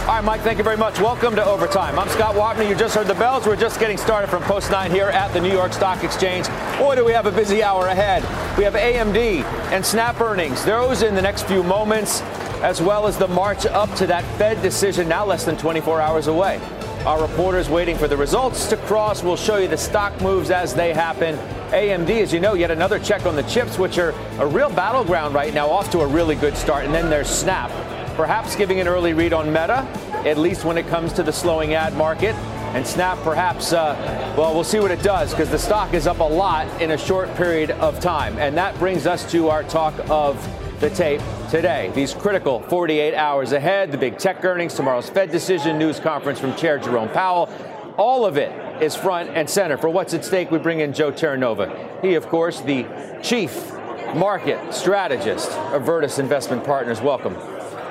All right, Mike, thank you very much. Welcome to Overtime. I'm Scott Wapner. You just heard the bells. We're just getting started from Post 9 here at the New York Stock Exchange. Boy, do we have a busy hour ahead. We have AMD and Snap earnings. Those in the next few moments, as well as the march up to that Fed decision now less than 24 hours away. Our reporters waiting for the results to cross. We'll show you the stock moves as they happen. AMD, as you know, yet another check on the chips, which are a real battleground right now, off to a really good start. And then there's Snap perhaps giving an early read on Meta, at least when it comes to the slowing ad market. And Snap, perhaps, uh, well, we'll see what it does because the stock is up a lot in a short period of time. And that brings us to our talk of the tape today. These critical 48 hours ahead, the big tech earnings, tomorrow's Fed decision, news conference from Chair Jerome Powell. All of it is front and center. For what's at stake, we bring in Joe Terranova. He, of course, the chief market strategist of Virtus Investment Partners. Welcome.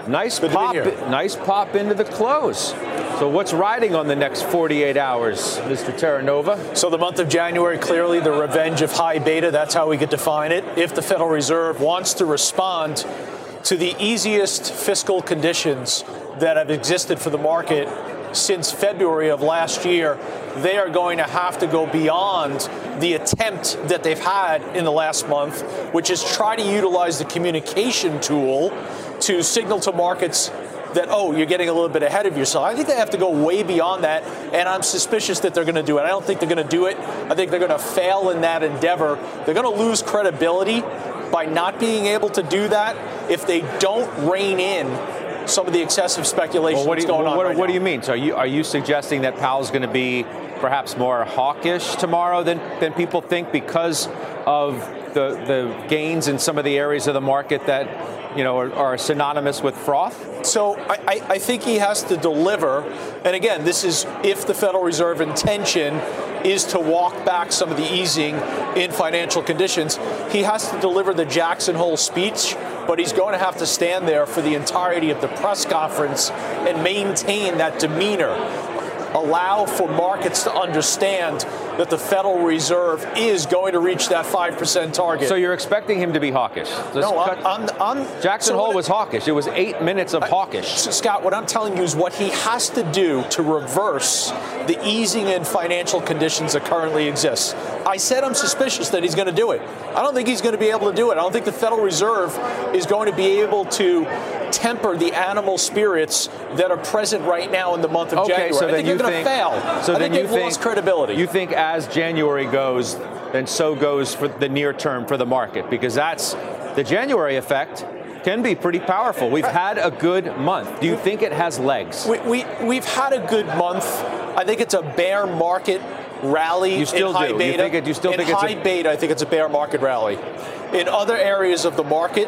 Nice Good pop, nice pop into the close. So what's riding on the next 48 hours, Mr. Terranova? So the month of January, clearly the revenge of high beta. That's how we could define it. If the Federal Reserve wants to respond to the easiest fiscal conditions that have existed for the market since February of last year, they are going to have to go beyond the attempt that they've had in the last month, which is try to utilize the communication tool to signal to markets that, oh, you're getting a little bit ahead of yourself. I think they have to go way beyond that, and I'm suspicious that they're going to do it. I don't think they're going to do it. I think they're going to fail in that endeavor. They're going to lose credibility by not being able to do that if they don't rein in some of the excessive speculation well, what that's you, going what, on. What, right what now. do you mean? So are you are you suggesting that Powell's going to be perhaps more hawkish tomorrow than, than people think because of the the gains in some of the areas of the market that you know are, are synonymous with froth? So I, I, I think he has to deliver. And again, this is if the Federal Reserve intention is to walk back some of the easing in financial conditions. He has to deliver the Jackson Hole speech, but he's going to have to stand there for the entirety of the press conference and maintain that demeanor. Allow for markets to understand that the Federal Reserve is going to reach that 5% target. So you're expecting him to be hawkish? Let's no, I'm, I'm, I'm, Jackson so Hole was hawkish. It was eight minutes of hawkish. so, Scott, what I'm telling you is what he has to do to reverse the easing in financial conditions that currently exist. I said I'm suspicious that he's going to do it. I don't think he's going to be able to do it. I don't think the Federal Reserve is going to be able to temper the animal spirits that are present right now in the month of Okay, January. so I think you they're going to fail. So I then think they've think lost credibility. You think as January goes, then so goes for the near term for the market because that's the January effect can be pretty powerful. We've had a good month. Do you think it has legs? We, we, we've had a good month. I think it's a bear market rally You still in high do. You beta. think it- you still in think it's a- high beta, I think it's a bear market rally. In other areas of the market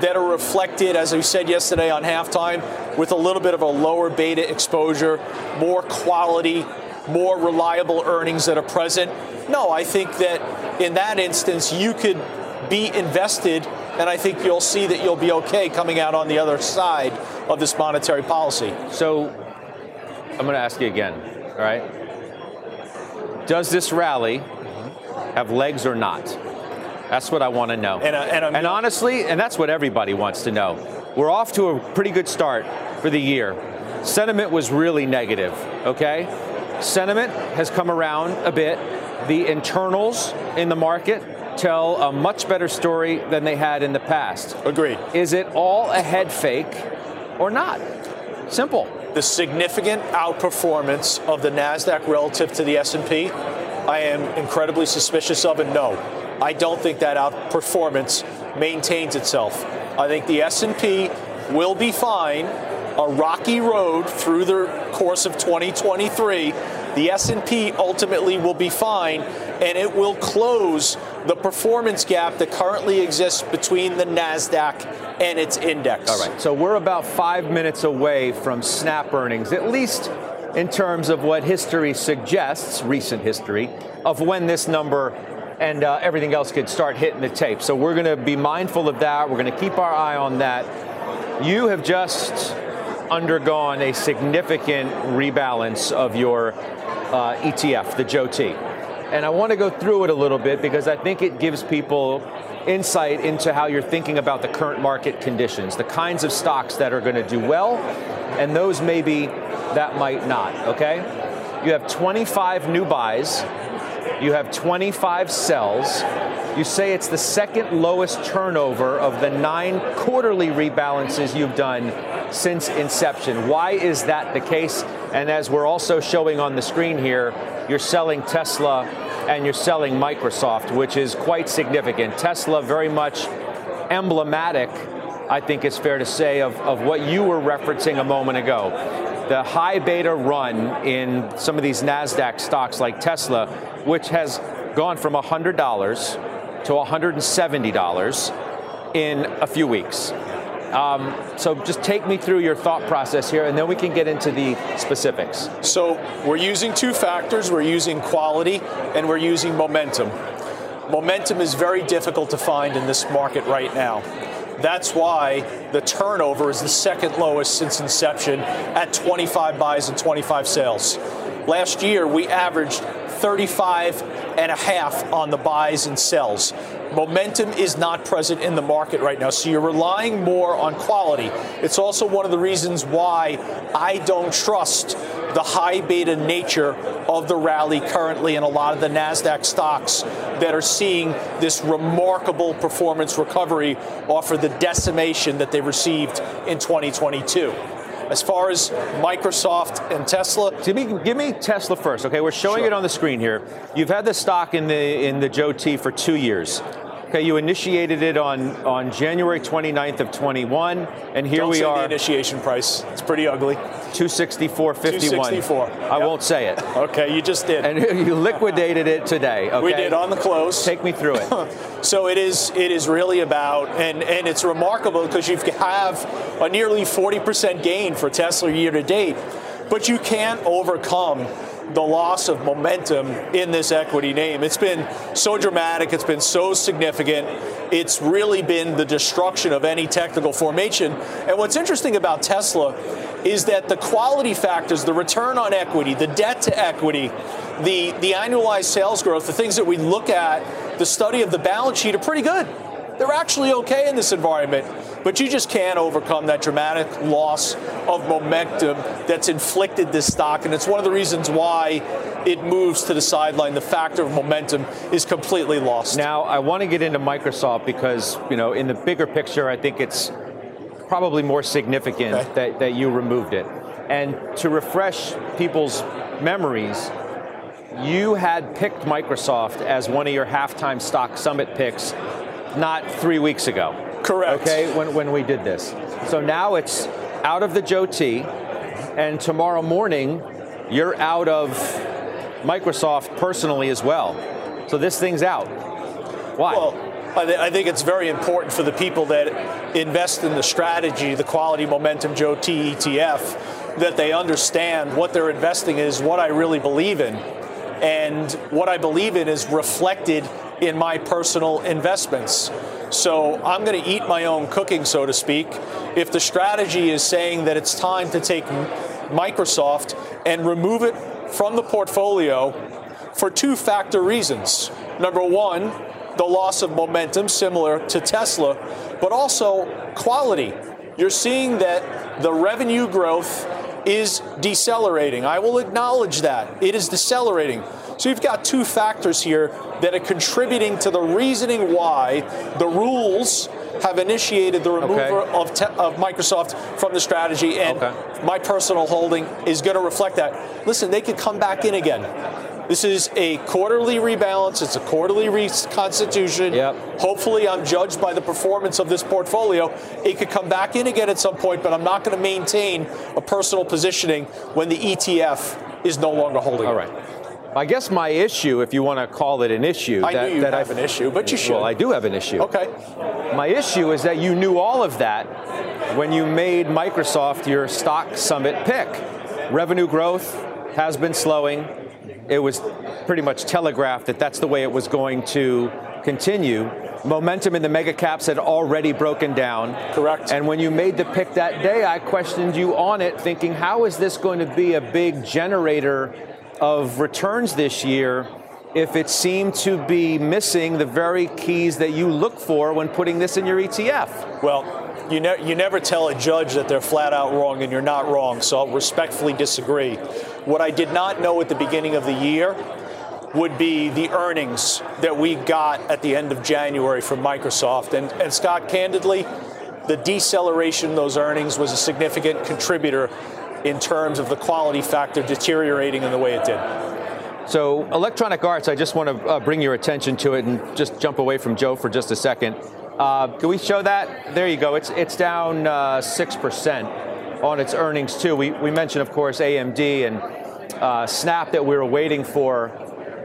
that are reflected, as we said yesterday on halftime, with a little bit of a lower beta exposure, more quality, more reliable earnings that are present. No, I think that in that instance, you could be invested, and I think you'll see that you'll be okay coming out on the other side of this monetary policy. So I'm going to ask you again. All right. Does this rally have legs or not? That's what I want to know. And, uh, and I'm- honestly, and that's what everybody wants to know. We're off to a pretty good start for the year. Sentiment was really negative, okay? Sentiment has come around a bit. The internals in the market tell a much better story than they had in the past. Agreed. Is it all a head fake or not? Simple. the significant outperformance of the Nasdaq relative to the S&P, I am incredibly suspicious of, and no, I don't think that outperformance maintains itself. I think the S&P will be fine. A rocky road through the course of 2023. The S&P ultimately will be fine, and it will close the performance gap that currently exists between the Nasdaq and its index. All right. So we're about five minutes away from Snap earnings, at least in terms of what history suggests, recent history, of when this number and uh, everything else could start hitting the tape. So we're going to be mindful of that. We're going to keep our eye on that. You have just undergone a significant rebalance of your uh, ETF, the JOT. And I want to go through it a little bit because I think it gives people insight into how you're thinking about the current market conditions, the kinds of stocks that are going to do well, and those maybe that might not, okay? You have 25 new buys, you have 25 sells. You say it's the second lowest turnover of the nine quarterly rebalances you've done since inception. Why is that the case? And as we're also showing on the screen here, you're selling Tesla and you're selling Microsoft, which is quite significant. Tesla, very much emblematic, I think it's fair to say, of, of what you were referencing a moment ago. The high beta run in some of these NASDAQ stocks like Tesla, which has gone from $100 to $170 in a few weeks. Um, so just take me through your thought process here, and then we can get into the specifics. So we're using two factors. We're using quality, and we're using momentum. Momentum is very difficult to find in this market right now. That's why the turnover is the second lowest since inception at 25 buys and 25 sales. Last year, we averaged 35 and a half on the buys and sells. Momentum is not present in the market right now, so you're relying more on quality. It's also one of the reasons why I don't trust the high beta nature of the rally currently in a lot of the NASDAQ stocks that are seeing this remarkable performance recovery off of the decimation that they received in 2022. As far as Microsoft and Tesla, give me, give me Tesla first. Okay, we're showing sure. it on the screen here. You've had the stock in the in the Joe T for two years. Okay, you initiated it on, on January 29th of 21, and here Don't we are. the initiation price. It's pretty ugly. 264.51. 264. I won't say it. Okay, you just did. And you liquidated it today. Okay? We did on the close. Take me through it. so it is it is really about and and it's remarkable because you have a nearly 40% gain for Tesla year to date, but you can't overcome the loss of momentum in this equity name. It's been so dramatic, it's been so significant. It's really been the destruction of any technical formation. And what's interesting about Tesla is that the quality factors, the return on equity, the debt to equity, the, the annualized sales growth, the things that we look at, the study of the balance sheet are pretty good. They're actually okay in this environment, but you just can't overcome that dramatic loss of momentum that's inflicted this stock. And it's one of the reasons why it moves to the sideline. The factor of momentum is completely lost. Now, I want to get into Microsoft because, you know, in the bigger picture, I think it's probably more significant okay. that, that you removed it. And to refresh people's memories, you had picked Microsoft as one of your halftime stock summit picks not three weeks ago. Correct. Okay, when, when we did this. So now it's out of the Joe T, and tomorrow morning you're out of Microsoft personally as well. So this thing's out. Why? Well, I, th- I, think it's very important for the people that invest in the strategy, the quality momentum Joe T ETF, that they understand what they're investing is what I really believe in. And what I believe in is reflected in my personal investments. So I'm going to eat my own cooking, so to speak. If the strategy is saying that it's time to take Microsoft and remove it from the portfolio for two factor reasons. Number one, the loss of momentum, similar to Tesla, but also quality. You're seeing that the revenue growth is decelerating. I will acknowledge that. It is decelerating. So you've got two factors here that are contributing to the reasoning why the rules have initiated the removal okay. of, te- of Microsoft from the strategy, and okay. my personal holding is going to reflect that. Listen, they could come back in again. This is a quarterly rebalance. It's a quarterly reconstitution. Yep. Hopefully, I'm judged by the performance of this portfolio. It could come back in again at some point, but I'm not going to maintain a personal positioning when the ETF is no longer holding. All right. I guess my issue, if you want to call it an issue, I that, knew you that have I, an issue, but you should. Well, I do have an issue. Okay. My issue is that you knew all of that when you made Microsoft your stock summit pick. revenue growth has been slowing. It was pretty much telegraphed that that's the way it was going to continue. Momentum in the mega caps had already broken down. Correct. And when you made the pick that day, I questioned you on it, thinking, how is this going to be a big generator of returns this year? if it seemed to be missing the very keys that you look for when putting this in your ETF? Well, you, ne- you never tell a judge that they're flat out wrong and you're not wrong, so I'll respectfully disagree. What I did not know at the beginning of the year would be the earnings that we got at the end of January from Microsoft. And, and Scott, candidly, the deceleration those earnings was a significant contributor in terms of the quality factor deteriorating in the way it did. So, Electronic Arts, I just want to uh, bring your attention to it and just jump away from Joe for just a second. Uh, can we show that? There you go. It's it's down uh, six uh, percent on its earnings too. We we mentioned, of course, AMD and uh, Snap that we were waiting for,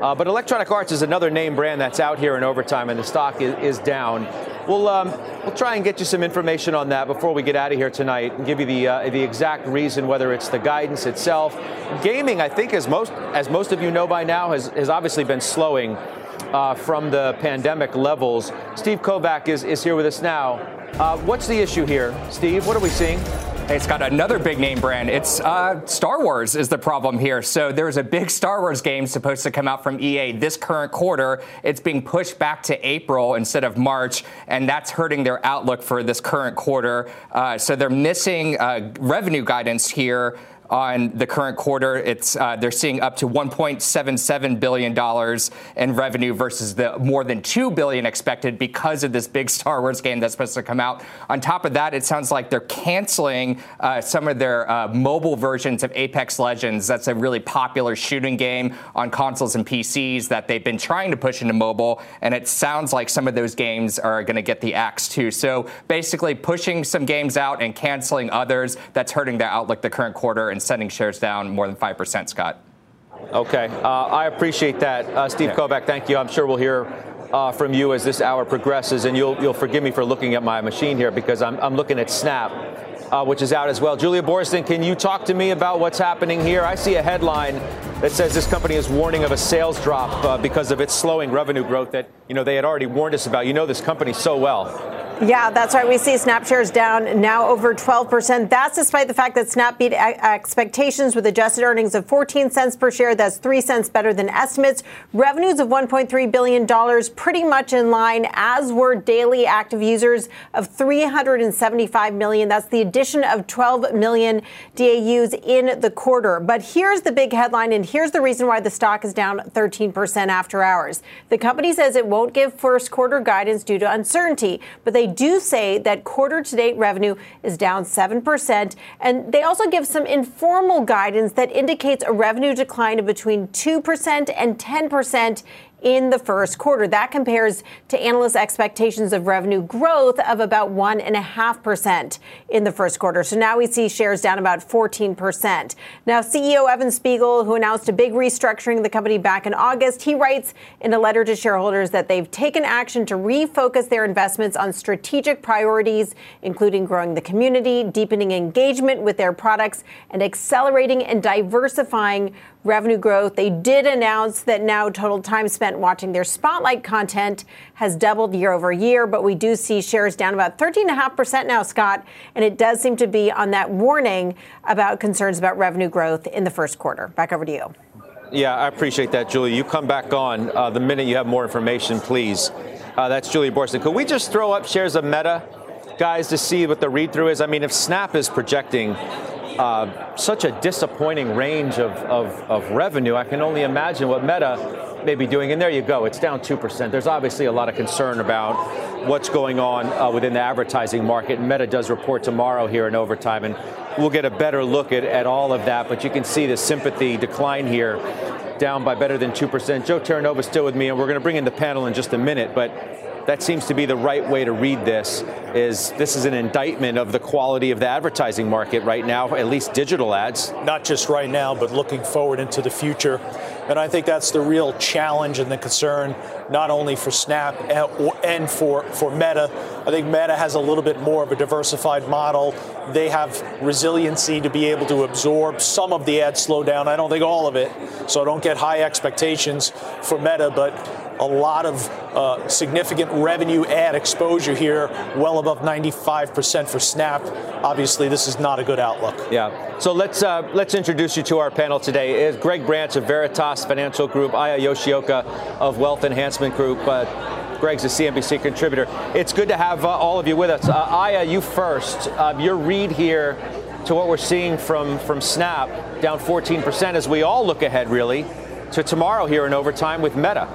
uh, but Electronic Arts is another name brand that's out here in overtime, and the stock is, is down. We'll um, we'll try and get you some information on that before we get out of here tonight, and give you the uh, the exact reason, whether it's the guidance itself. Gaming, I think, as most as most of you know by now, has has obviously been slowing uh, from the pandemic levels. Steve Kovach is is here with us now. Uh, what's the issue here, Steve? What are we seeing? It's got another big name brand. It's uh, Star Wars is the problem here. So there's a big Star Wars game supposed to come out from EA this current quarter. It's being pushed back to April instead of March, and that's hurting their outlook for this current quarter. Uh, so they're missing uh, revenue guidance here on the current quarter. It's uh, they're seeing up to 1.77 billion dollars in revenue versus the more than 2 billion expected because of this big Star Wars game that's supposed to come out. On top of that, it sounds like they're canceling uh, some of their uh, mobile versions of Apex Legends. That's a really popular shooting game on consoles and PCs that they've been trying to push into mobile, and it sounds like some of those games are going to get the axe too. So basically, pushing some games out and canceling others. That's hurting their outlook the current quarter and sending shares down more than 5%, Scott. Okay. Uh, I appreciate that. Uh, Steve yeah. Kovach, thank you. I'm sure we'll hear uh, from you as this hour progresses, and you'll, you'll forgive me for looking at my machine here because I'm, I'm looking at Snap. Uh, which is out as well. Julia Boorstin, can you talk to me about what's happening here? I see a headline that says this company is warning of a sales drop uh, because of its slowing revenue growth that you know they had already warned us about. You know this company so well. Yeah, that's right. We see Snap shares down now over 12%. That's despite the fact that Snap beat expectations with adjusted earnings of 14 cents per share. That's 3 cents better than estimates. Revenues of $1.3 billion, pretty much in line, as were daily active users of 375 million. That's the addition of 12 million DAUs in the quarter. But here's the big headline, and here's the reason why the stock is down 13% after hours. The company says it won't give first quarter guidance due to uncertainty, but they do say that quarter to date revenue is down 7%. And they also give some informal guidance that indicates a revenue decline of between 2% and 10% in the first quarter. That compares to analyst expectations of revenue growth of about 1.5% in the first quarter. So now we see shares down about 14%. Now, CEO Evan Spiegel, who announced a big restructuring of the company back in August, he writes in a letter to shareholders that they've taken action to refocus their investments on strategic priorities, including growing the community, deepening engagement with their products, and accelerating and diversifying revenue growth. They did announce that now total time spent watching their spotlight content has doubled year over year, but we do see shares down about 13.5% now, Scott, and it does seem to be on that warning about concerns about revenue growth in the first quarter. Back over to you. Yeah, I appreciate that, Julie. You come back on uh, the minute you have more information, please. Uh, that's Julie Boorstin. Could we just throw up shares of Meta, guys, to see what the read through is? I mean, if Snap is projecting uh, such a disappointing range of, of, of, revenue. I can only imagine what Meta may be doing. And there you go, it's down 2%. There's obviously a lot of concern about what's going on uh, within the advertising market. Meta does report tomorrow here in overtime, and we'll get a better look at, at all of that. But you can see the sympathy decline here, down by better than 2%. Joe Terranova still with me, and we're going to bring in the panel in just a minute. But that seems to be the right way to read this is this is an indictment of the quality of the advertising market right now, at least digital ads. Not just right now, but looking forward into the future. And I think that's the real challenge and the concern, not only for Snap and for, for Meta. I think Meta has a little bit more of a diversified model. They have resiliency to be able to absorb some of the ad slowdown. I don't think all of it, so don't get high expectations for Meta, but a lot of uh, significant revenue ad exposure here, well above 95% for Snap. Obviously, this is not a good outlook. Yeah. So let's uh, let's introduce you to our panel today. Is Greg Branch of Veritas Financial Group, Aya Yoshioka of Wealth Enhancement Group. Uh, Greg's a CNBC contributor. It's good to have uh, all of you with us. Uh, Aya, you first. Uh, your read here to what we're seeing from from Snap, down 14% as we all look ahead, really, to tomorrow here in overtime with Meta.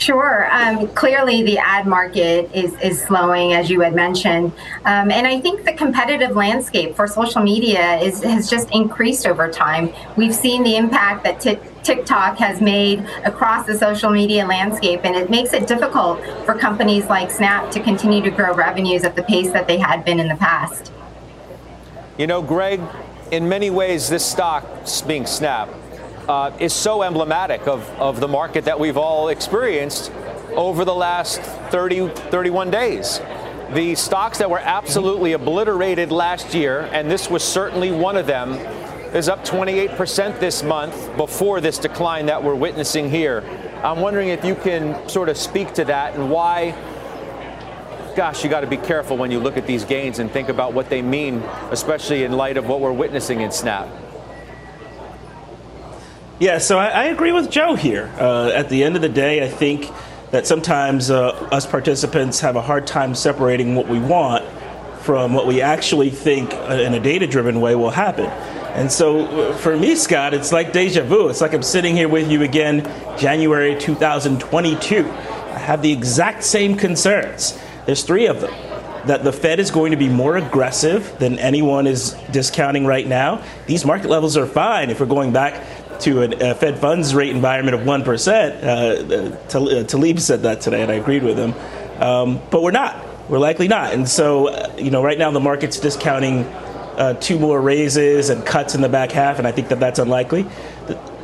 Sure. Um, clearly, the ad market is, is slowing, as you had mentioned. Um, and I think the competitive landscape for social media is, has just increased over time. We've seen the impact that t- TikTok has made across the social media landscape, and it makes it difficult for companies like Snap to continue to grow revenues at the pace that they had been in the past. You know, Greg, in many ways, this stock, being Snap, uh, is so emblematic of, of the market that we've all experienced over the last 30, 31 days. The stocks that were absolutely obliterated last year, and this was certainly one of them, is up 28% this month before this decline that we're witnessing here. I'm wondering if you can sort of speak to that and why, gosh, you got to be careful when you look at these gains and think about what they mean, especially in light of what we're witnessing in Snap. Yeah, so I, I agree with Joe here. Uh, at the end of the day, I think that sometimes uh, us participants have a hard time separating what we want from what we actually think uh, in a data driven way will happen. And so uh, for me, Scott, it's like deja vu. It's like I'm sitting here with you again, January 2022. I have the exact same concerns. There's three of them. That the Fed is going to be more aggressive than anyone is discounting right now. These market levels are fine if we're going back to a, a Fed funds rate environment of 1%. Uh, uh, Taleb said that today, and I agreed with him. Um, but we're not. We're likely not. And so, uh, you know, right now the market's discounting uh, two more raises and cuts in the back half, and I think that that's unlikely.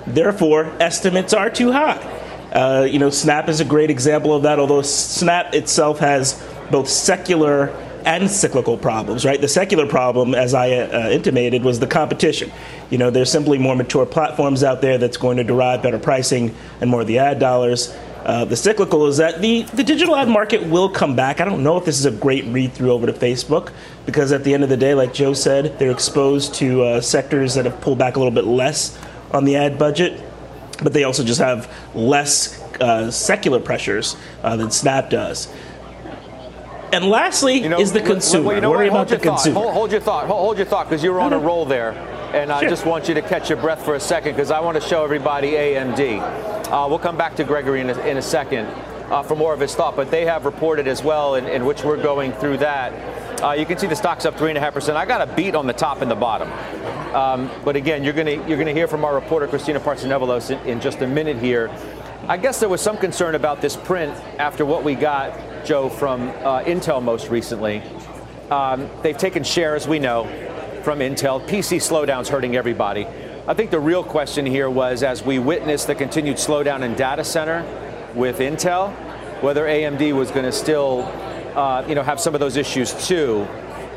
Therefore, estimates are too high. Uh, you know, Snap is a great example of that, although Snap itself has both secular and cyclical problems, right? The secular problem, as I uh, intimated, was the competition. You know, there's simply more mature platforms out there that's going to derive better pricing and more of the ad dollars. Uh, the cyclical is that the, the digital ad market will come back. I don't know if this is a great read through over to Facebook because at the end of the day, like Joe said, they're exposed to uh, sectors that have pulled back a little bit less on the ad budget, but they also just have less uh, secular pressures uh, than Snap does. And lastly you know, is the consumer. Well, you know, Worry about the thought. consumer. Hold, hold, your thought. Hold, hold your thought because you're on a roll there. And I just want you to catch your breath for a second because I want to show everybody AMD. Uh, we'll come back to Gregory in a, in a second uh, for more of his thought, but they have reported as well, in, in which we're going through that. Uh, you can see the stock's up three and a half percent. I got a beat on the top and the bottom, um, but again, you're going to you're to hear from our reporter Christina Partsinevelos in, in just a minute here. I guess there was some concern about this print after what we got Joe, from uh, Intel most recently. Um, they've taken shares, we know, from Intel. PC slowdown's hurting everybody. I think the real question here was as we witnessed the continued slowdown in data center with Intel, whether AMD was going to still, uh, you know, have some of those issues too.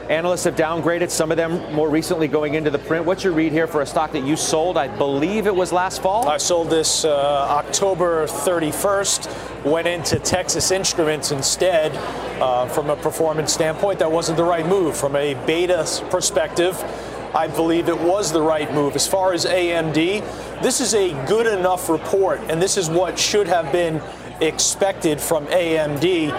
Analysts have downgraded some of them more recently going into the print. What's your read here for a stock that you sold? I believe it was last fall. I sold this uh, October 31st. Went into Texas Instruments instead. Uh, from a performance standpoint, that wasn't the right move. From a beta perspective, I believe it was the right move. As far as AMD, this is a good enough report, and this is what should have been expected from AMD.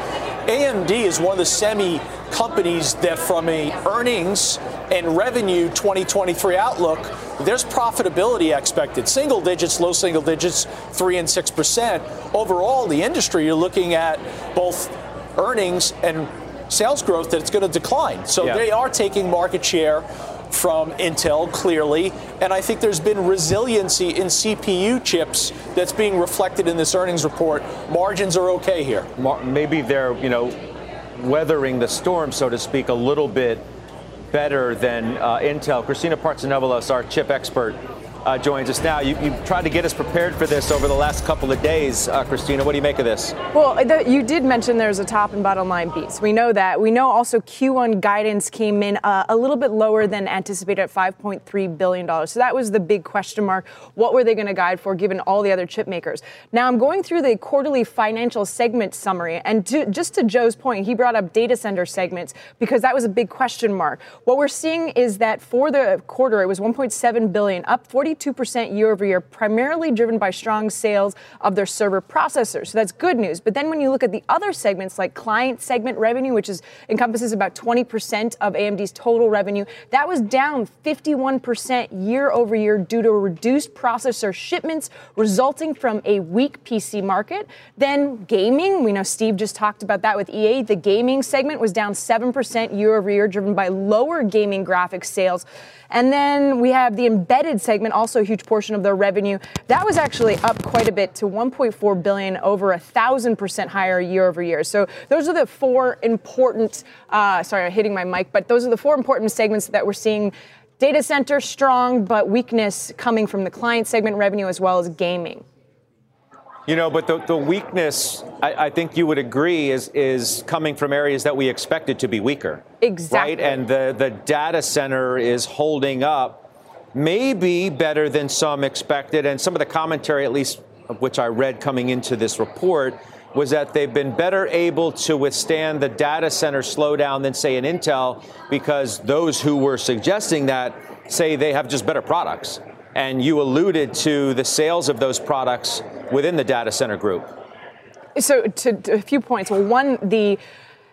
AMD is one of the semi companies that from a earnings and revenue 2023 outlook, there's profitability expected. Single digits, low single digits, 3 and 6%. Overall, the industry, you're looking at both earnings and sales growth that it's going to decline. So yeah. they are taking market share from Intel, clearly. And I think there's been resiliency in CPU chips that's being reflected in this earnings report. Margins are okay here. Maybe they're, you know, weathering the storm, so to speak, a little bit better than uh, Intel. Christina Partsinevelos, our chip expert, uh, joins us now. You, have tried to get us prepared for this over the last couple of days. Uh, Christina, what do you make of this? Well, the, you did mention there's a top and bottom line beats. We know that. We know also Q1 guidance came in uh, a little bit lower than anticipated at $5.3 billion. So that was the big question mark. What were they going to guide for given all the other chip makers? Now I'm going through the quarterly financial segment summary. And to, just to Joe's point, he brought up data center segments because that was a big question mark. What we're seeing is that for the quarter, it was 1.7 billion, up 40 42% year over year, primarily driven by strong sales of their server processors. So that's good news. But then when you look at the other segments like client segment revenue, which is encompasses about 20% of AMD's total revenue, that was down 51% year over year due to reduced processor shipments resulting from a weak PC market. Then gaming, we know Steve just talked about that with EA. The gaming segment was down 7% year over year, driven by lower gaming graphics sales. And then we have the embedded segment, also a huge portion of their revenue. That was actually up quite a bit to 1.4 billion, over a thousand percent higher year over year. So those are the four important. Uh, sorry, I'm hitting my mic, but those are the four important segments that we're seeing. Data center strong, but weakness coming from the client segment revenue as well as gaming. You know, but the, the weakness, I, I, think you would agree, is is coming from areas that we expected to be weaker. Exactly. Right? And the, the data center is holding up maybe better than some expected. And some of the commentary, at least of which I read coming into this report, was that they've been better able to withstand the data center slowdown than, say, an Intel, because those who were suggesting that say they have just better products. And you alluded to the sales of those products within the data center group. So, to, to a few points. Well, one, the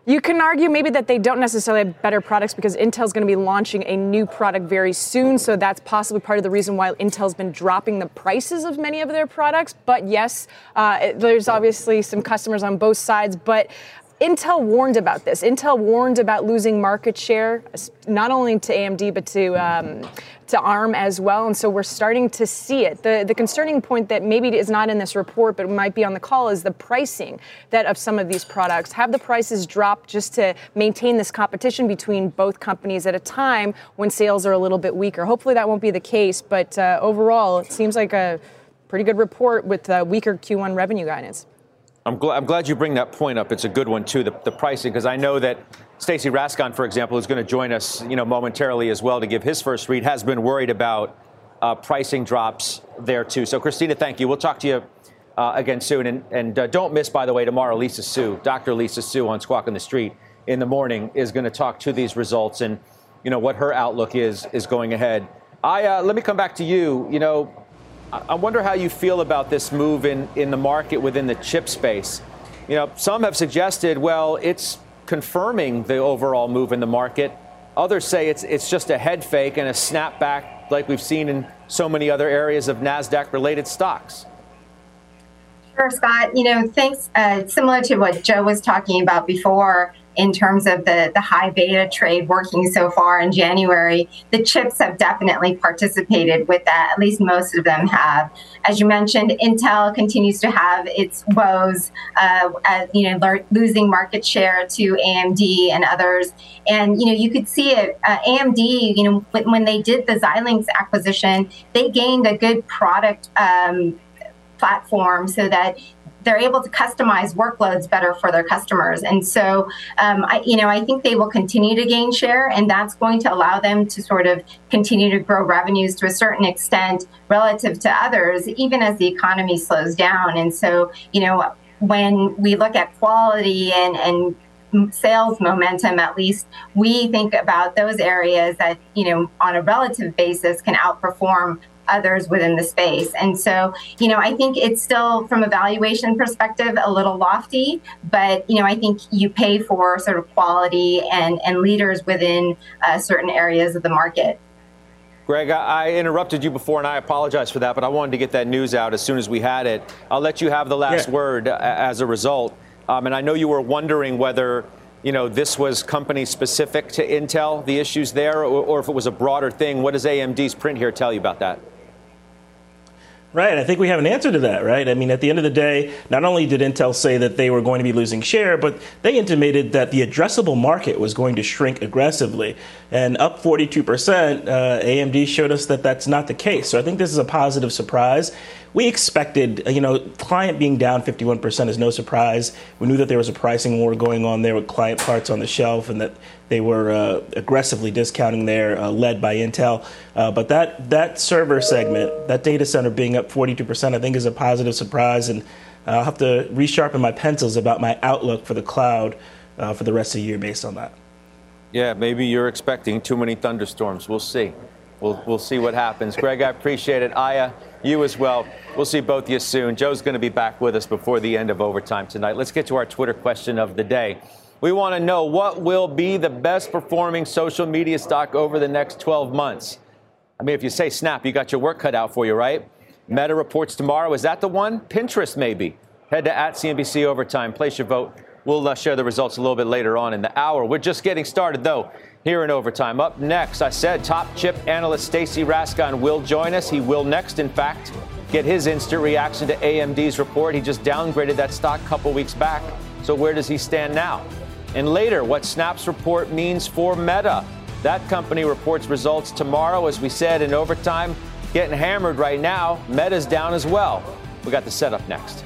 you can argue maybe that they don't necessarily have better products because Intel's going to be launching a new product very soon. So that's possibly part of the reason why Intel's been dropping the prices of many of their products. But yes, uh, there's obviously some customers on both sides. But Intel warned about this. Intel warned about losing market share, not only to AMD but to um, to ARM as well. And so we're starting to see it. The the concerning point that maybe is not in this report but might be on the call is the pricing that of some of these products. Have the prices dropped just to maintain this competition between both companies at a time when sales are a little bit weaker. Hopefully that won't be the case. But uh, overall, it seems like a pretty good report with uh, weaker Q1 revenue guidance. I'm, gl- I'm, glad you bring that point up. It's a good one too, the, the pricing, because I know that Stacy Rasgon, for example, is going to join us, you know, momentarily as well to give his first read. Has been worried about uh, pricing drops there too. So, Christina, thank you. We'll talk to you uh, again soon, and, and uh, don't miss, by the way, tomorrow, Lisa Su, Dr. Lisa Su on Squawk on the Street in the morning is going to talk to these results and you know what her outlook is is going ahead. I uh, let me come back to you. You know, I wonder how you feel about this move in, in the market within the chip space. You know, some have suggested, well, it's confirming the overall move in the market. Others say it's it's just a head fake and a snapback like we've seen in so many other areas of Nasdaq related stocks. Sure, Scott. You know, thanks. Uh, similar to what Joe was talking about before, in terms of the, the high beta trade working so far in January, the chips have definitely participated with that. At least most of them have. As you mentioned, Intel continues to have its woes, uh, you know, losing market share to AMD and others. And, you know, you could see it. Uh, AMD, you know, when they did the Xilinx acquisition, they gained a good product um, platform so that they're able to customize workloads better for their customers. And so, um, I, you know, I think they will continue to gain share, and that's going to allow them to sort of continue to grow revenues to a certain extent relative to others, even as the economy slows down. And so, you know, when we look at quality and, and sales momentum at least we think about those areas that you know on a relative basis can outperform others within the space. And so, you know, I think it's still from a valuation perspective a little lofty, but you know, I think you pay for sort of quality and and leaders within uh, certain areas of the market. Greg, I interrupted you before, and I apologize for that, but I wanted to get that news out as soon as we had it. I'll let you have the last yeah. word as a result. Um, and I know you were wondering whether you know, this was company specific to Intel, the issues there, or, or, if it was a broader thing. What does AMD's print here tell you about that? Right. I think we have an answer to that, right? I mean, at the end of the day, not only did Intel say that they were going to be losing share, but they intimated that the addressable market was going to shrink aggressively. And up 42%, uh, AMD showed us that that's not the case. So I think this is a positive surprise we expected, you know, client being down 51% is no surprise. We knew that there was a pricing war going on there with client parts on the shelf and that they were uh, aggressively discounting there, uh, led by Intel. Uh, but that, that server segment, that data center being up 42%, I think is a positive surprise. And I'll have to resharpen my pencils about my outlook for the cloud uh, for the rest of the year based on that. Yeah, maybe you're expecting too many thunderstorms. We'll see. We'll, we'll see what happens. Greg, I appreciate it. Aya, you as well. We'll see both of you soon. Joe's going to be back with us before the end of overtime tonight. Let's get to our Twitter question of the day. We want to know what will be the best performing social media stock over the next 12 months. I mean, if you say Snap, you got your work cut out for you, right? Meta reports tomorrow. Is that the one? Pinterest, maybe. Head to at CNBC Overtime. Place your vote. We'll uh, share the results a little bit later on in the hour. We're just getting started, though here in overtime. Up next, I said top chip analyst Stacy Rasgon will join us. He will next, in fact, get his instant reaction to AMD's report. He just downgraded that stock a couple weeks back. So where does he stand now? And later, what Snap's report means for Meta. That company reports results tomorrow, as we said in overtime. Getting hammered right now. Meta's down as well. We got the setup next.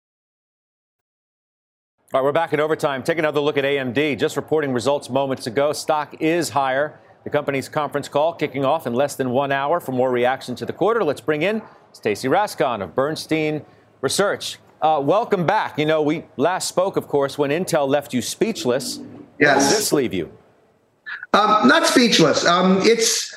All right, we're back in overtime. Take another look at AMD. Just reporting results moments ago. Stock is higher. The company's conference call kicking off in less than one hour. For more reaction to the quarter, let's bring in Stacy Rasgon of Bernstein Research. Uh, welcome back. You know, we last spoke, of course, when Intel left you speechless. Yes. Does this leave you? Um, not speechless. Um, it's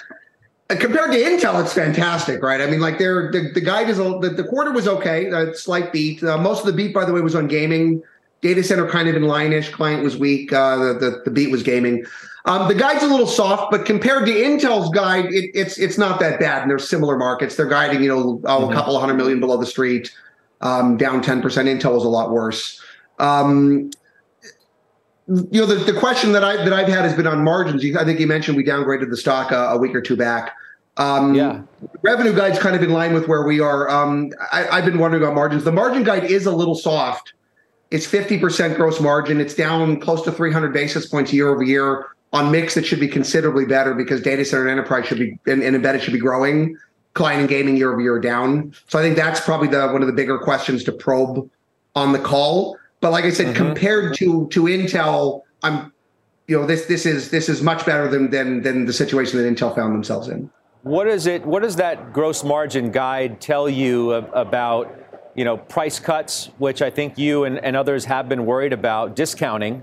uh, compared to Intel, it's fantastic, right? I mean, like they're the, the guide is a, the, the quarter was okay, a slight beat. Uh, most of the beat, by the way, was on gaming. Data center kind of in line-ish. Client was weak. Uh, the, the, the beat was gaming. Um, the guide's a little soft, but compared to Intel's guide, it, it's it's not that bad. And they're similar markets. They're guiding, you know, oh, mm-hmm. a couple hundred million below the street, um, down ten percent. Intel is a lot worse. Um, you know, the, the question that I that I've had has been on margins. I think you mentioned we downgraded the stock a, a week or two back. Um, yeah. Revenue guide's kind of in line with where we are. Um, I, I've been wondering about margins. The margin guide is a little soft it's 50% gross margin. It's down close to 300 basis points year over year on mix that should be considerably better because data center and enterprise should be and, and embedded should be growing. Client and gaming year over year down. So I think that's probably the one of the bigger questions to probe on the call. But like I said, mm-hmm. compared to to Intel, I'm you know this this is this is much better than than than the situation that Intel found themselves in. What is it? What does that gross margin guide tell you about? You know, price cuts, which I think you and, and others have been worried about, discounting.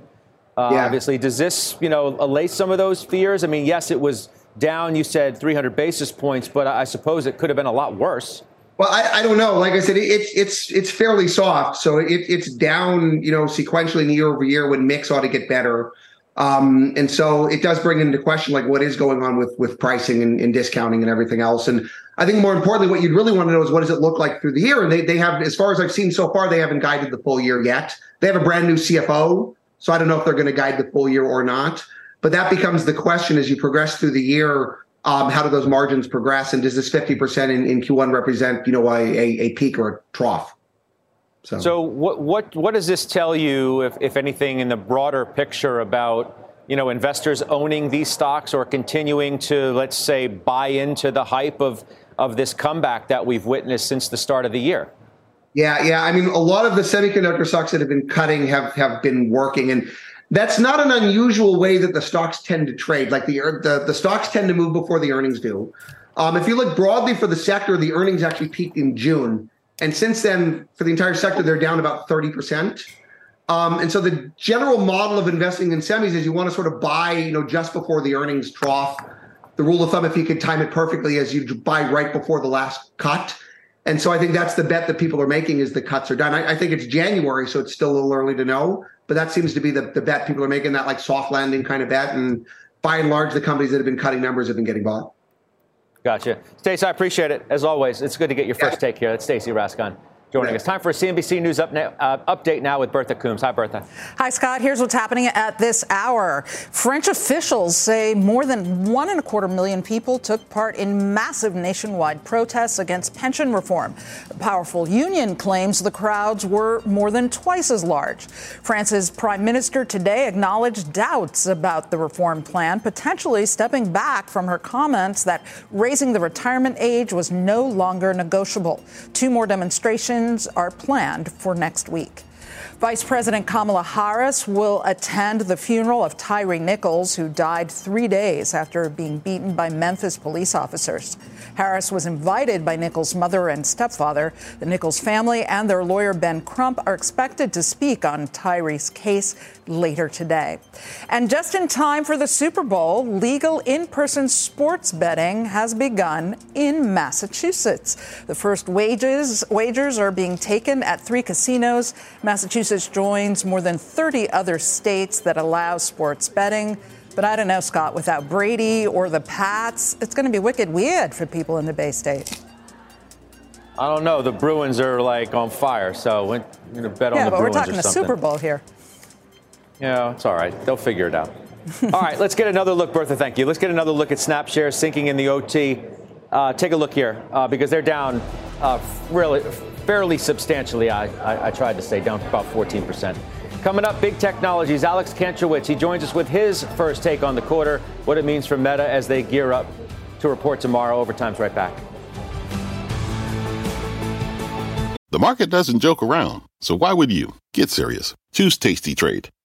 Uh, yeah. Obviously, does this, you know, allay some of those fears? I mean, yes, it was down, you said 300 basis points, but I suppose it could have been a lot worse. Well, I, I don't know. Like I said, it's it's it's fairly soft, so it, it's down, you know, sequentially year over year when mix ought to get better. Um, and so it does bring into question like what is going on with with pricing and, and, discounting and everything else. And I think more importantly, what you'd really want to know is what does it look like through the year? And they they have, as far as I've seen so far, they haven't guided the full year yet. They have a brand new CFO, so I don't know if they're going to guide the full year or not. But that becomes the question as you progress through the year. Um, how do those margins progress? And does this 50% in, in Q1 represent, you know, a, a peak or a trough? So, so what, what, what does this tell you, if, if anything, in the broader picture about you know, investors owning these stocks or continuing to, let's say, buy into the hype of, of this comeback that we've witnessed since the start of the year? Yeah, yeah. I mean, a lot of the semiconductor stocks that have been cutting have have been working, and that's not an unusual way that the stocks tend to trade. Like the the, the stocks tend to move before the earnings do. Um, if you look broadly for the sector, the earnings actually peaked in June, and since then, for the entire sector, they're down about thirty percent. Um, and so the general model of investing in semis is you want to sort of buy, you know, just before the earnings trough. The rule of thumb, if you could time it perfectly, is you buy right before the last cut. And so I think that's the bet that people are making is the cuts are done. I, I, think it's January, so it's still a little early to know, but that seems to be the, the bet people are making, that like soft landing kind of bet. And by and large, the companies that have been cutting numbers have been getting bought. Gotcha. Stacy, I appreciate it. As always, it's good to get your first yeah. take here. That's Stacy Rasgon joining us. Time for a CNBC News up now, uh, update now with Bertha Coombs. Hi, Bertha. Hi, Scott. Here's what's happening at this hour. French officials say more than one and a quarter million people took part in massive nationwide protests against pension reform. A powerful union claims the crowds were more than twice as large. France's prime minister today acknowledged doubts about the reform plan, potentially stepping back from her comments that raising the retirement age was no longer negotiable. Two more demonstrations are planned for next week. Vice President Kamala Harris will attend the funeral of Tyree Nichols, who died three days after being beaten by Memphis police officers. Harris was invited by Nichols' mother and stepfather. The Nichols family and their lawyer Ben Crump are expected to speak on Tyree's case later today. And just in time for the Super Bowl, legal in person sports betting has begun in Massachusetts. The first wages, wagers are being taken at three casinos. Massachusetts joins more than 30 other states that allow sports betting. But I don't know, Scott, without Brady or the Pats, it's going to be wicked weird for people in the Bay State. I don't know. The Bruins are like on fire, so we're going to bet yeah, on the Bruins. Yeah, but we're talking the Super Bowl here. Yeah, it's all right. They'll figure it out. all right, let's get another look, Bertha. Thank you. Let's get another look at Snap shares sinking in the OT. Uh, take a look here uh, because they're down uh, really fairly substantially. I, I, I tried to say down about 14 percent. Coming up, Big Technology's. Alex Kantrowitz. He joins us with his first take on the quarter, what it means for Meta as they gear up to report tomorrow. Overtime's right back. The market doesn't joke around, so why would you? Get serious. Choose Tasty Trade.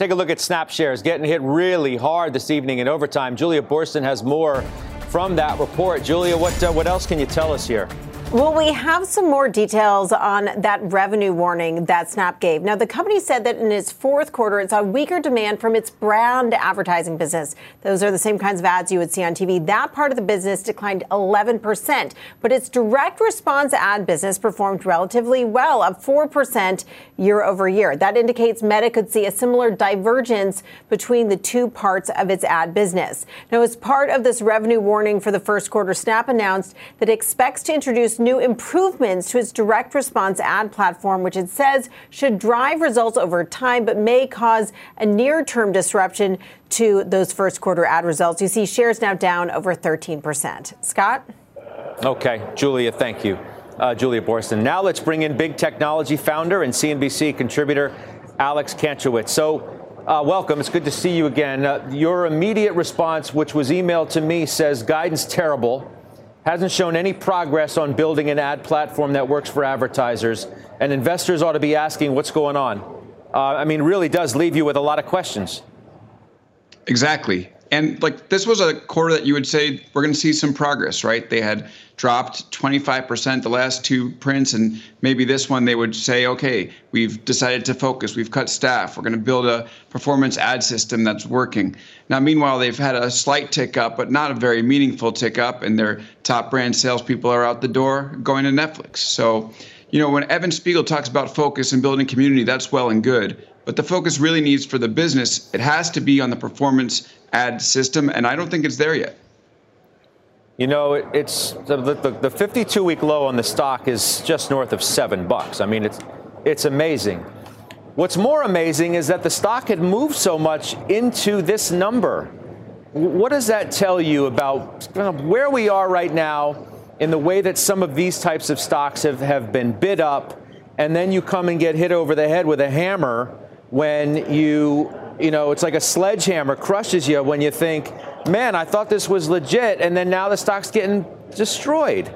Take a look at Snap shares getting hit really hard this evening in overtime. Julia Boorstin has more from that report. Julia, what uh, what else can you tell us here? Well, we have some more details on that revenue warning that Snap gave. Now, the company said that in its fourth quarter, it saw weaker demand from its brand advertising business. Those are the same kinds of ads you would see on TV. That part of the business declined 11%, but its direct response ad business performed relatively well, up 4% year over year. That indicates Meta could see a similar divergence between the two parts of its ad business. Now, as part of this revenue warning for the first quarter, Snap announced that it expects to introduce new improvements to its direct response ad platform, which it says should drive results over time, but may cause a near term disruption to those first quarter ad results. You see shares now down over 13%. Scott? Okay, Julia, thank you. Uh, Julia Boorstin. Now let's bring in big technology founder and CNBC contributor Alex Kantrowitz. So, uh, welcome. It's good to see you again. Uh, your immediate response, which was emailed to me, says guidance terrible hasn't shown any progress on building an ad platform that works for advertisers, and investors ought to be asking what's going on. Uh, I mean, really does leave you with a lot of questions. Exactly. And like this was a quarter that you would say we're going to see some progress, right? They had dropped 25% the last two prints, and maybe this one they would say, okay, we've decided to focus, we've cut staff, we're going to build a performance ad system that's working. Now, meanwhile, they've had a slight tick up, but not a very meaningful tick up, and their top brand salespeople are out the door going to Netflix. So, you know, when Evan Spiegel talks about focus and building community, that's well and good. But the focus really needs for the business, it has to be on the performance ad system, and I don't think it's there yet. You know, it's the, the, the 52 week low on the stock is just north of seven bucks. I mean, it's, it's amazing. What's more amazing is that the stock had moved so much into this number. What does that tell you about uh, where we are right now in the way that some of these types of stocks have, have been bid up, and then you come and get hit over the head with a hammer when you, you know, it's like a sledgehammer crushes you when you think, man, I thought this was legit, and then now the stock's getting destroyed.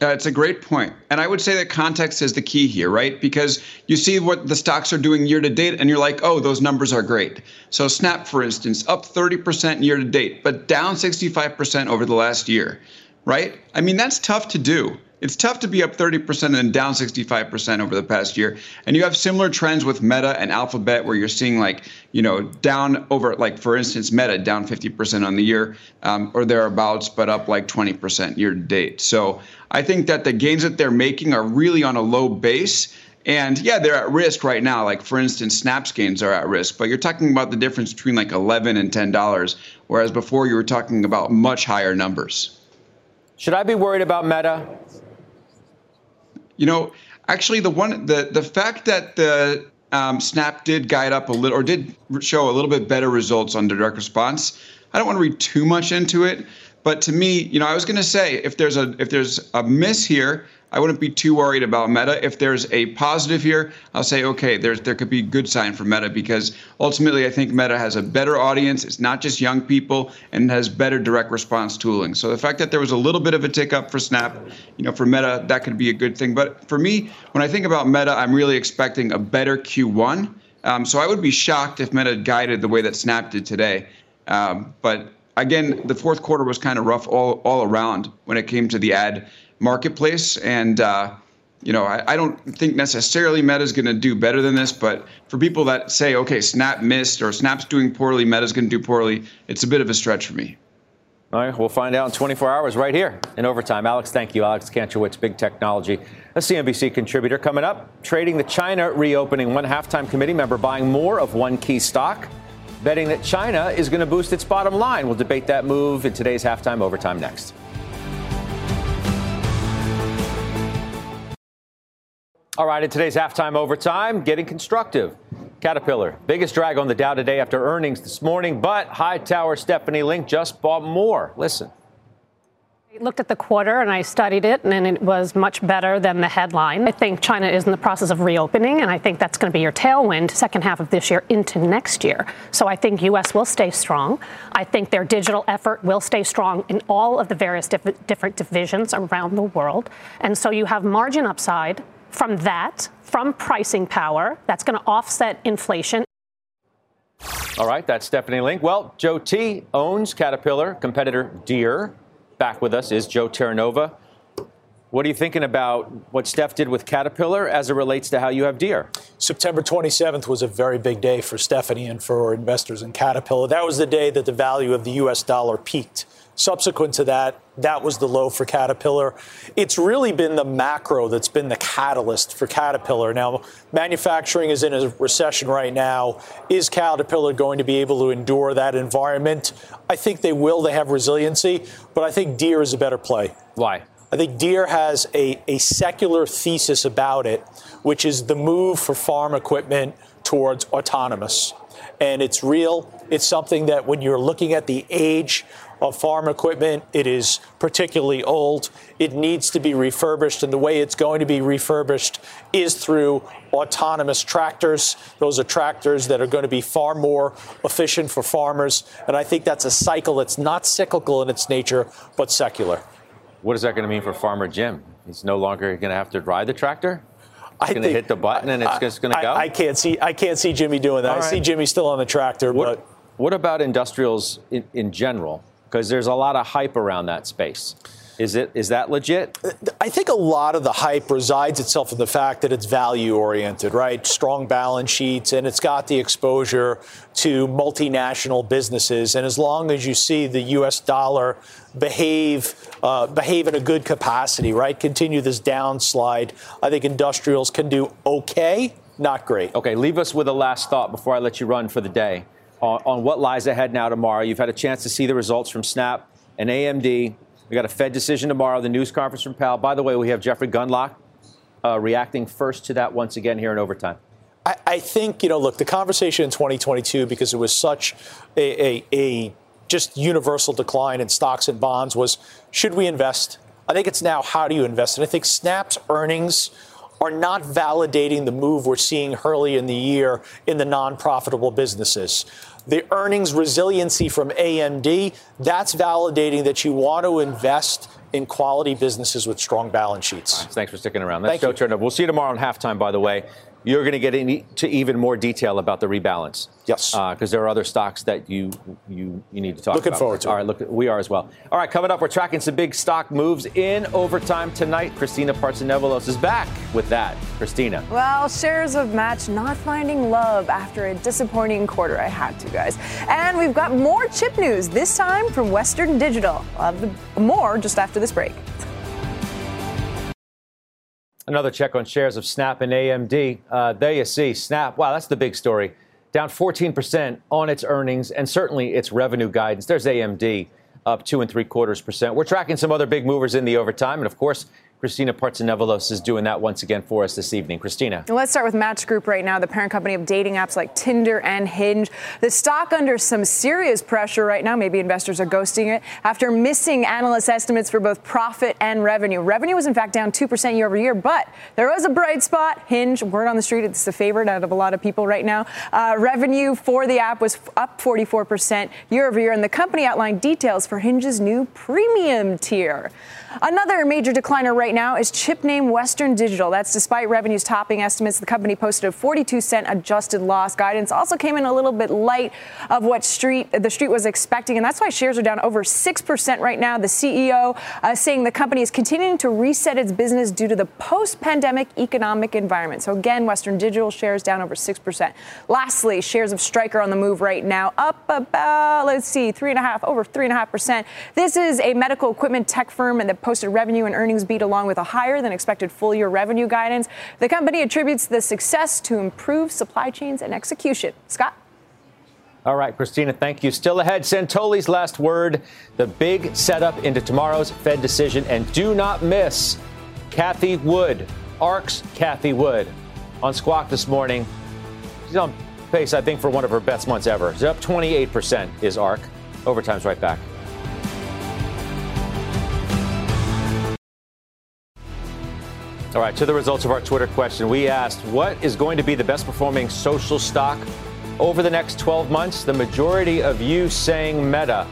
Uh, it's a great point. And I would say that context is the key here, right? Because you see what the stocks are doing year to date, and you're like, oh, those numbers are great. So, Snap, for instance, up 30% year to date, but down 65% over the last year, right? I mean, that's tough to do. It's tough to be up 30% and down 65% over the past year. And you have similar trends with Meta and Alphabet where you're seeing like, you know, down over, like, for instance, Meta down 50% on the year um, or thereabouts, but up like 20% year to date. So I think that the gains that they're making are really on a low base. And yeah, they're at risk right now. Like for instance, Snaps gains are at risk, but you're talking about the difference between like 11 and 10 dollars, whereas before you were talking about much higher numbers. Should I be worried about Meta? You know, actually, the one the the fact that the um, Snap did guide up a little or did show a little bit better results on direct response. I don't want to read too much into it, but to me, you know, I was going to say if there's a if there's a miss here, I wouldn't be too worried about Meta. If there's a positive here, I'll say okay, there's there could be a good sign for Meta because ultimately I think Meta has a better audience. It's not just young people and has better direct response tooling. So the fact that there was a little bit of a tick up for Snap, you know, for Meta, that could be a good thing. But for me, when I think about Meta, I'm really expecting a better Q1. Um, so I would be shocked if Meta guided the way that Snap did today. Um, but again, the fourth quarter was kind of rough all, all around when it came to the ad marketplace. And, uh, you know, I, I, don't think necessarily Meta is going to do better than this, but for people that say, okay, Snap missed or Snap's doing poorly, Meta's going to do poorly, it's a bit of a stretch for me. All right, we'll find out in 24 hours right here in overtime. Alex, thank you. Alex Kantrowitz, Big Technology, a CNBC contributor. Coming up, trading the China reopening. One halftime committee member buying more of one key stock betting that China is going to boost its bottom line. We'll debate that move in today's halftime overtime next. All right, in today's halftime overtime, getting constructive. Caterpillar, biggest drag on the Dow today after earnings this morning, but Hightower Stephanie Link just bought more. Listen. I looked at the quarter and I studied it, and it was much better than the headline. I think China is in the process of reopening, and I think that's going to be your tailwind second half of this year into next year. So I think U.S. will stay strong. I think their digital effort will stay strong in all of the various diff- different divisions around the world. And so you have margin upside from that, from pricing power, that's going to offset inflation. All right, that's Stephanie Link. Well, Joe T owns Caterpillar, competitor Deere. back with us is Joe Terranova. What are you thinking about what Steph did with Caterpillar as it relates to how you have Deere? September 27th was a very big day for Stephanie and for investors in Caterpillar. That was the day that the value of the U.S. dollar peaked. Subsequent to that, that was the low for Caterpillar. It's really been the macro that's been the catalyst for Caterpillar. Now, manufacturing is in a recession right now. Is Caterpillar going to be able to endure that environment? I think they will. They have resiliency, but I think Deere is a better play. Why? I think Deere has a, a secular thesis about it, which is the move for farm equipment towards autonomous. And it's real. It's something that when you're looking at the age of farm equipment. It is particularly old. It needs to be refurbished, and the way it's going to be refurbished is through autonomous tractors. Those are tractors that are going to be far more efficient for farmers, and I think that's a cycle that's not cyclical in its nature, but secular. What is that going to mean for Farmer Jim? He's no longer going to have to ride the tractor. He's going to hit the button and it's I, just going to go. I can't see. I can't see Jimmy doing that. Right. I see Jimmy still on the tractor, what, but. What about industrials in, in general? Because there's a lot of hype around that space. Is it is that legit? I think a lot of the hype resides itself in the fact that it's value oriented, right? Strong balance sheets and it's got the exposure to multinational businesses. And as long as you see the U.S. dollar behave uh, behave in a good capacity, right? Continue this downslide. I think industrials can do okay, not great. Okay, leave us with a last thought before I let you run for the day on, on what lies ahead now tomorrow. You've had a chance to see the results from Snap. and AMD. We got a Fed decision tomorrow, the news conference from Powell. By the way, we have Jeffrey Gundlach uh, reacting first to that once again here in overtime. I, I, think, you know, look, the conversation in 2022, because it was such a, a, a just universal decline in stocks and bonds, was should we invest? I think it's now how do you invest? And I think Snap's earnings are not validating the move we're seeing early in the year in the non profitable businesses. The earnings resiliency from AMD, that's validating that you want to invest in quality businesses with strong balance sheets. Thanks for sticking around. That's Thank Joe Turner. We'll see you tomorrow on halftime, by the way you're going to get into even more detail about the rebalance. Yes, because uh, there are other stocks that you you you need to talk Looking about. Looking forward to. All right, look, we are as well. All right, coming up, we're tracking some big stock moves in overtime tonight. Christina Partsinevelos is back with that. Christina. Well, shares of Match not finding love after a disappointing quarter. I had to, guys. And we've got more chip news this time from Western Digital. We'll have more just after this break. Another check on shares of Snap and AMD. Uh, there you see Snap. Wow, that's the big story. Down 14% on its earnings and certainly its revenue guidance. There's AMD up two and three quarters percent. We're tracking some other big movers in the overtime, and of course, Christina Partsinevelos is doing that once again for us this evening. Christina. Let's start with Match Group right now, the parent company of dating apps like Tinder and Hinge. The stock under some serious pressure right now. Maybe investors are ghosting it after missing analyst estimates for both profit and revenue. Revenue was in fact down 2% year over year, but there was a bright spot. Hinge, word on the street, it's the favorite out of a lot of people right now. Uh, revenue for the app was up 44% year over year, and the company outlined details for Hinge's new premium tier. Another major decliner right now is chip name Western Digital. That's despite revenues topping estimates. The company posted a 42 cent adjusted loss. Guidance also came in a little bit light of what street the street was expecting, and that's why shares are down over six percent right now. The CEO uh, saying the company is continuing to reset its business due to the post-pandemic economic environment. So again, Western Digital shares down over six percent. Lastly, shares of Stryker on the move right now, up about let's see, three and a half over three and a half percent. This is a medical equipment tech firm and the posted revenue and earnings beat along with a higher than expected full year revenue guidance. The company attributes the success to improved supply chains and execution. Scott? All right, Christina, thank you. Still ahead, Santoli's last word, the big setup into tomorrow's Fed decision. And do not miss Cathie Wood, ARK's Cathie Wood, on Squawk this morning. She's on pace, I think, for one of her best months ever. She's up 28% is ARK. Overtime's right back. All right, to the results of our Twitter question. We asked, what is going to be the best performing social stock over the next 12 months? The majority of you saying Meta.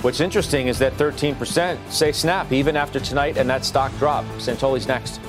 What's interesting is that 13% say Snap even after tonight and that stock drop. Santoli's next.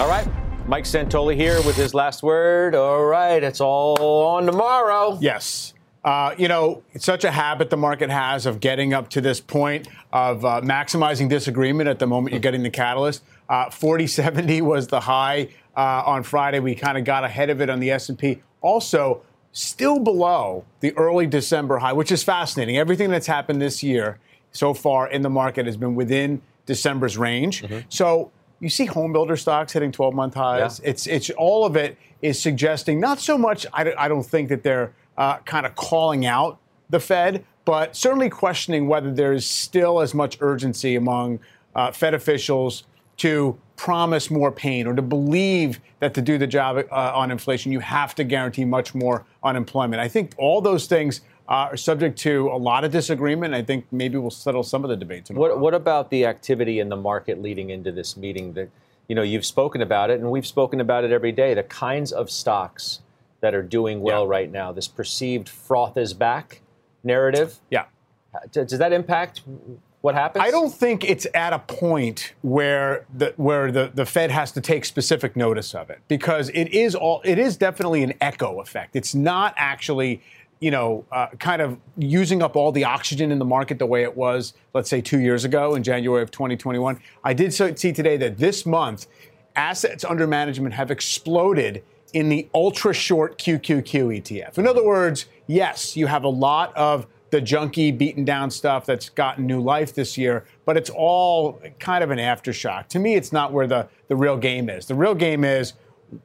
All right. Mike Santoli here with his last word. All right, it's all on tomorrow. Yes. Uh, you know, it's such a habit the market has of getting up to this point of uh, maximizing disagreement at the moment you're getting the catalyst. Uh, 4070 was the high uh, on Friday. We kind of got ahead of it on the S&P. Also, still below the early December high, which is fascinating. Everything that's happened this year so far in the market has been within December's range. Mm-hmm. So you see home builder stocks hitting 12-month highs. Yeah. It's it's all of it is suggesting not so much. I, I don't think that they're uh, kind of calling out the Fed, but certainly questioning whether there's still as much urgency among uh, Fed officials to promise more pain or to believe that to do the job uh, on inflation, you have to guarantee much more unemployment. I think all those things uh, are subject to a lot of disagreement. I think maybe we'll settle some of the debates. What, what about the activity in the market leading into this meeting? That you know you've spoken about it, and we've spoken about it every day. The kinds of stocks that are doing well yeah. right now. This perceived froth is back narrative. Yeah. Does that impact what happens? I don't think it's at a point where the where the, the Fed has to take specific notice of it because it is all it is definitely an echo effect. It's not actually you know, uh, kind of using up all the oxygen in the market the way it was, let's say, two years ago in January of 2021. I did see today that this month, assets under management have exploded in the ultra short QQQ ETF. In other words, yes, you have a lot of the junky, beaten down stuff that's gotten new life this year, but it's all kind of an aftershock. To me, it's not where the, the real game is. The real game is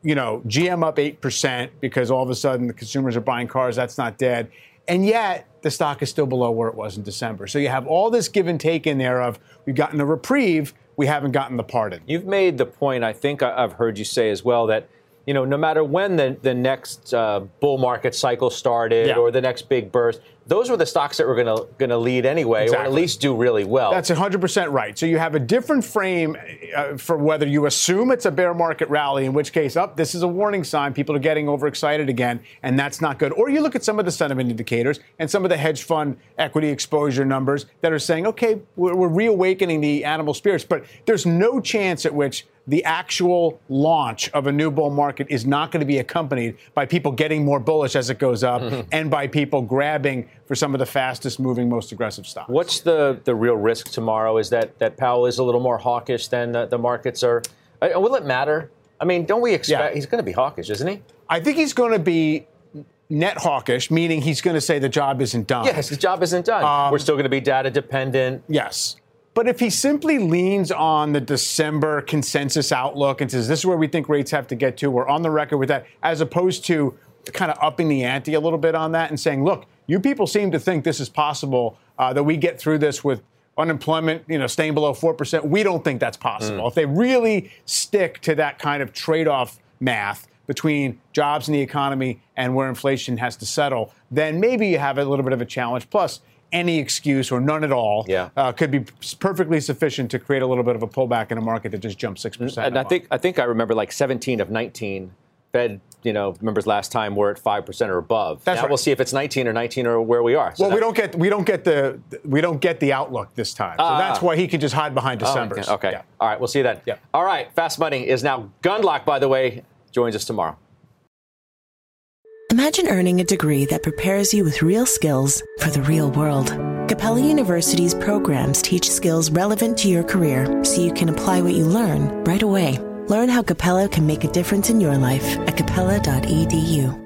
you know, GM up 8% because all of a sudden the consumers are buying cars. That's not dead. And yet the stock is still below where it was in December. So you have all this give and take in there of we've gotten a reprieve, we haven't gotten the pardon. You've made the point, I think I've heard you say as well, that you know, no matter when the, the next uh, bull market cycle started yeah. or the next big burst, those were the stocks that were going to going to lead anyway, exactly. or at least do really well. That's 100% right. So you have a different frame uh, for whether you assume it's a bear market rally, in which case, up, oh, this is a warning sign. People are getting overexcited again, and that's not good. Or you look at some of the sentiment indicators and some of the hedge fund equity exposure numbers that are saying, okay, we're, we're reawakening the animal spirits, but there's no chance at which the actual launch of a new bull market is not going to be accompanied by people getting more bullish as it goes up mm-hmm. and by people grabbing for some of the fastest moving, most aggressive stocks. What's the, the real risk tomorrow? Is that, that Powell is a little more hawkish than the, the markets are? Uh, will it matter? I mean, don't we expect yeah. he's going to be hawkish, isn't he? I think he's going to be net hawkish, meaning he's going to say the job isn't done. Yes, the job isn't done. Um, We're still going to be data dependent. Yes. But if he simply leans on the December consensus outlook and says, this is where we think rates have to get to, we're on the record with that, as opposed to kind of upping the ante a little bit on that and saying, look, you people seem to think this is possible, uh, that we get through this with unemployment, you know, staying below 4%. We don't think that's possible. Mm. If they really stick to that kind of trade off math, between jobs and the economy and where inflation has to settle, then maybe you have a little bit of a challenge. Plus, any excuse or none at all yeah. uh, could be perfectly sufficient to create a little bit of a pullback in a market that just jumped six percent. And I think I think I remember like 17 of 19 Fed. You know, members last time we're at five percent or above. That's now right. we'll see if it's 19 or 19 or where we are. So well, we don't get we don't get the we don't get the outlook this time. So uh, that's why he can just hide behind December. Oh, okay. okay. Yeah. All right. We'll see you then. Yeah. All right. Fast Money is now Gundlach. By the way, joins us tomorrow. Imagine earning a degree that prepares you with real skills for the real world. Capella University's programs teach skills relevant to your career so you can apply what you learn right away. Learn how Capella can make a difference in your life at capella.edu.